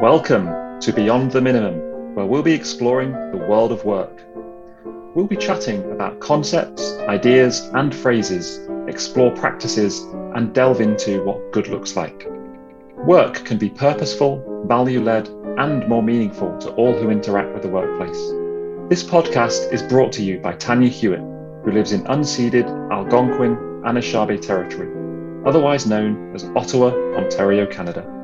Welcome to Beyond the Minimum, where we'll be exploring the world of work. We'll be chatting about concepts, ideas, and phrases, explore practices, and delve into what good looks like. Work can be purposeful, value led, and more meaningful to all who interact with the workplace. This podcast is brought to you by Tanya Hewitt, who lives in unceded Algonquin Anishinaabe territory, otherwise known as Ottawa, Ontario, Canada.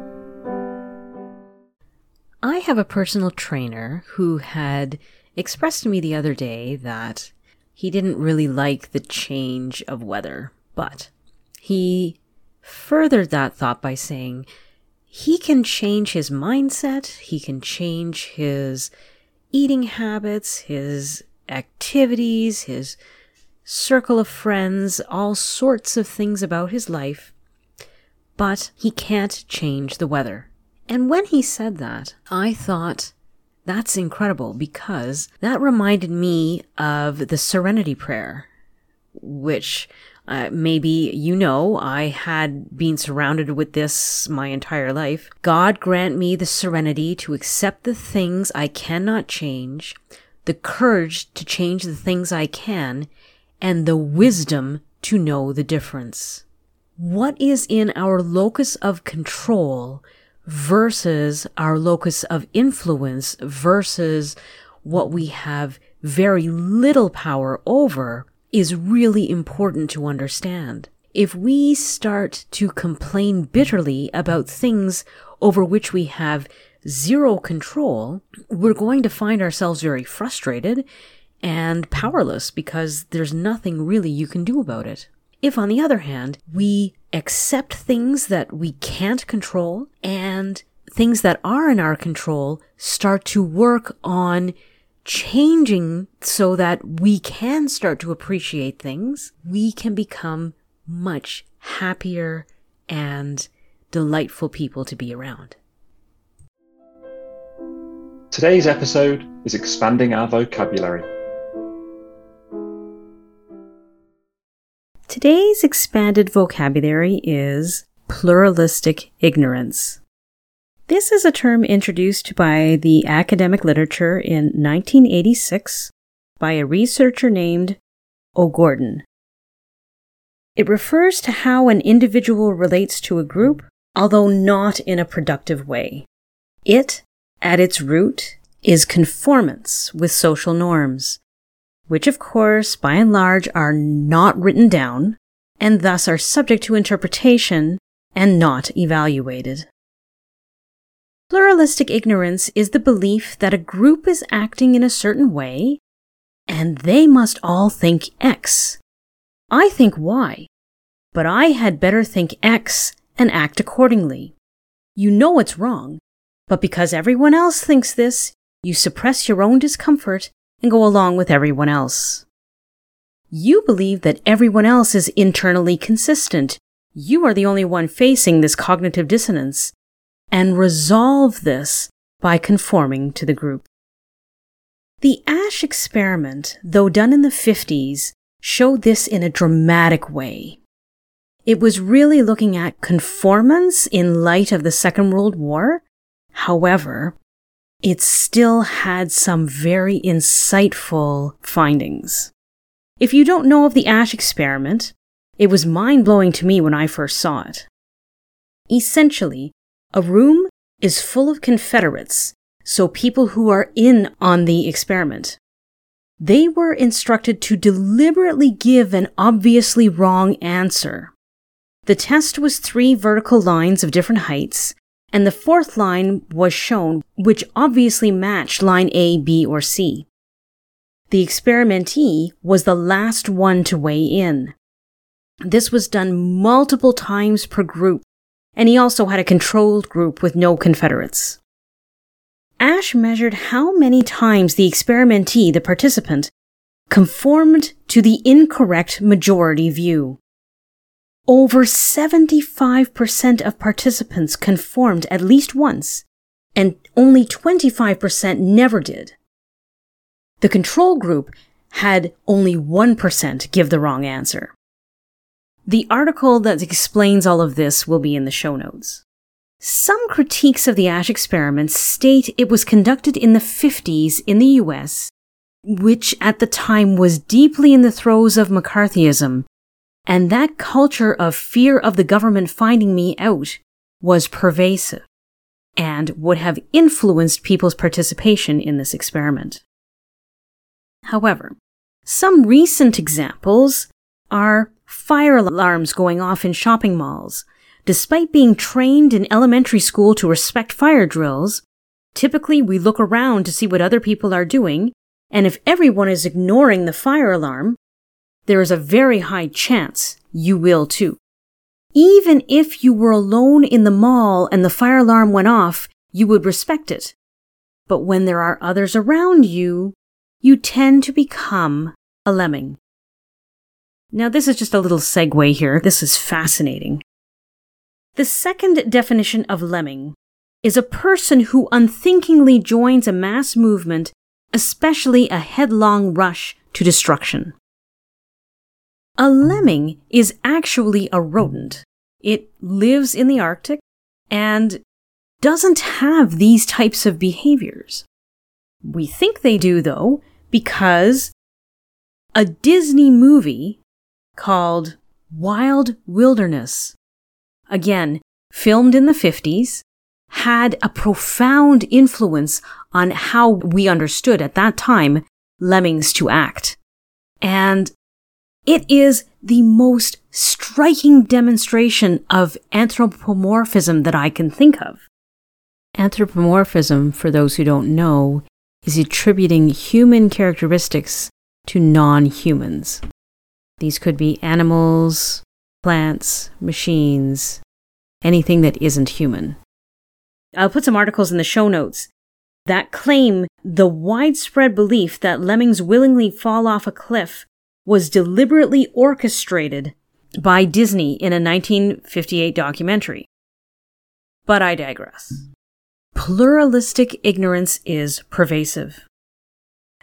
I have a personal trainer who had expressed to me the other day that he didn't really like the change of weather, but he furthered that thought by saying he can change his mindset, he can change his eating habits, his activities, his circle of friends, all sorts of things about his life, but he can't change the weather. And when he said that, I thought, that's incredible because that reminded me of the serenity prayer, which uh, maybe you know I had been surrounded with this my entire life. God grant me the serenity to accept the things I cannot change, the courage to change the things I can, and the wisdom to know the difference. What is in our locus of control versus our locus of influence versus what we have very little power over is really important to understand. If we start to complain bitterly about things over which we have zero control, we're going to find ourselves very frustrated and powerless because there's nothing really you can do about it. If, on the other hand, we accept things that we can't control and things that are in our control start to work on changing so that we can start to appreciate things, we can become much happier and delightful people to be around. Today's episode is expanding our vocabulary. Today's expanded vocabulary is pluralistic ignorance. This is a term introduced by the academic literature in 1986 by a researcher named O'Gorman. It refers to how an individual relates to a group, although not in a productive way. It, at its root, is conformance with social norms which of course, by and large, are not written down and thus are subject to interpretation and not evaluated. Pluralistic ignorance is the belief that a group is acting in a certain way and they must all think X. I think Y, but I had better think X and act accordingly. You know it's wrong, but because everyone else thinks this, you suppress your own discomfort and go along with everyone else. You believe that everyone else is internally consistent. You are the only one facing this cognitive dissonance and resolve this by conforming to the group. The Asch experiment, though done in the 50s, showed this in a dramatic way. It was really looking at conformance in light of the Second World War. However, it still had some very insightful findings. If you don't know of the Asch experiment, it was mind blowing to me when I first saw it. Essentially, a room is full of Confederates, so people who are in on the experiment. They were instructed to deliberately give an obviously wrong answer. The test was three vertical lines of different heights, and the fourth line was shown, which obviously matched line A, B, or C. The experimentee was the last one to weigh in. This was done multiple times per group, and he also had a controlled group with no Confederates. Asch measured how many times the experimentee, the participant, conformed to the incorrect majority view. Over 75% of participants conformed at least once, and only 25% never did. The control group had only 1% give the wrong answer. The article that explains all of this will be in the show notes. Some critiques of the Asch experiment state it was conducted in the 50s in the US, which at the time was deeply in the throes of McCarthyism, and that culture of fear of the government finding me out was pervasive and would have influenced people's participation in this experiment. However, some recent examples are fire alarms going off in shopping malls, Despite being trained in elementary school to respect fire drills, typically we look around to see what other people are doing, and if everyone is ignoring the fire alarm, there is a very high chance you will too. Even if you were alone in the mall and the fire alarm went off, you would respect it. But when there are others around you, you tend to become a lemming. Now, this is just a little segue here. This is fascinating. The second definition of lemming is a person who unthinkingly joins a mass movement, especially a headlong rush to destruction. A lemming is actually a rodent. It lives in the Arctic and doesn't have these types of behaviors. We think they do, though, because a Disney movie called White Wilderness again, filmed in the 50s, had a profound influence on how we understood at that time lemmings to act. And it is the most striking demonstration of anthropomorphism that I can think of. Anthropomorphism, for those who don't know, is attributing human characteristics to non humans. These could be animals, plants, machines, anything that isn't human. I'll put some articles in the show notes that claim the widespread belief that lemmings willingly fall off a cliff was deliberately orchestrated by Disney in a 1958 documentary. But I digress. Pluralistic ignorance is pervasive.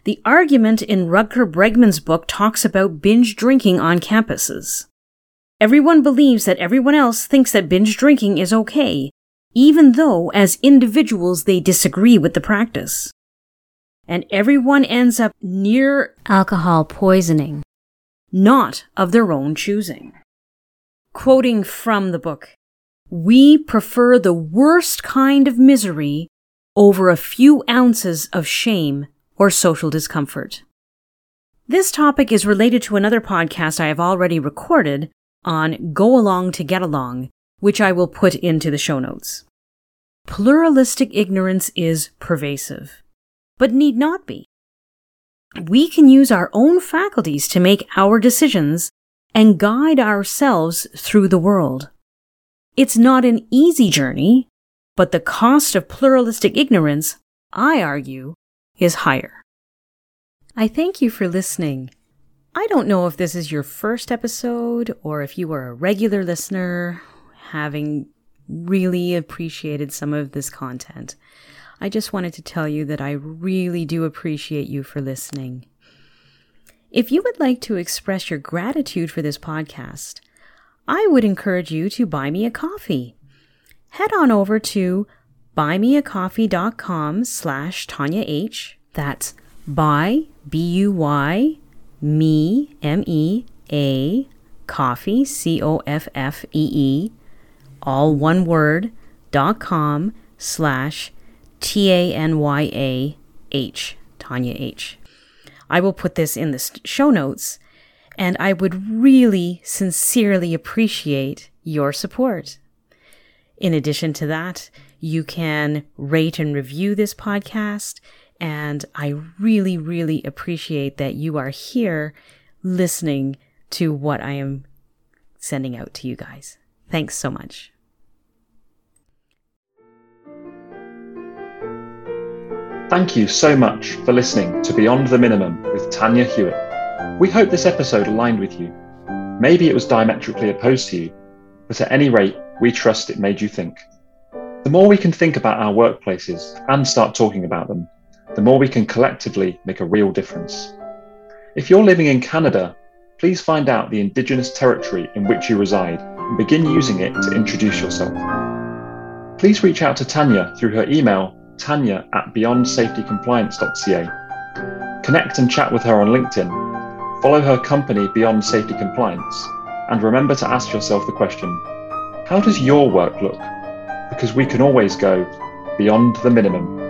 The argument in Rutger Bregman's book talks about binge drinking on campuses. Everyone believes that everyone else thinks that binge drinking is okay, even though as individuals they disagree with the practice. And everyone ends up near alcohol poisoning, not of their own choosing. Quoting from the book, we prefer the worst kind of misery over a few ounces of shame or social discomfort. This topic is related to another podcast I have already recorded on Go Along to Get Along, which I will put into the show notes. Pluralistic ignorance is pervasive, but need not be. We can use our own faculties to make our decisions and guide ourselves through the world. It's not an easy journey, but the cost of pluralistic ignorance, I argue, is higher. I thank you for listening. I don't know if this is your first episode or if you are a regular listener, having really appreciated some of this content. I just wanted to tell you that I really do appreciate you for listening. If you would like to express your gratitude for this podcast, I would encourage you to buy me a coffee. Head on over to buymeacoffee.com slash Tanya H. That's buy, B-U-Y, me, M E A, coffee, C O F F E E, all one word, dot com slash T A N Y A H, Tanya H. I will put this in the show notes, and I would really sincerely appreciate your support. In addition to that, you can rate and review this podcast and I really, really appreciate that you are here listening to what I am sending out to you guys. Thanks so much. Thank you so much for listening to Beyond the Minimum with Tanya Hewitt. We hope this episode aligned with you. Maybe it was diametrically opposed to you, but at any rate, we trust it made you think. The more we can think about our workplaces and start talking about them, the more we can collectively make a real difference. If you're living in Canada, please find out the Indigenous territory in which you reside and begin using it to introduce yourself. please reach out to Tanya through her email tanya at beyondsafetycompliance.ca. Connect and chat with her on LinkedIn. Follow her company Beyond Safety Compliance. And remember to ask yourself the question how does your work look? Because we can always go beyond the minimum.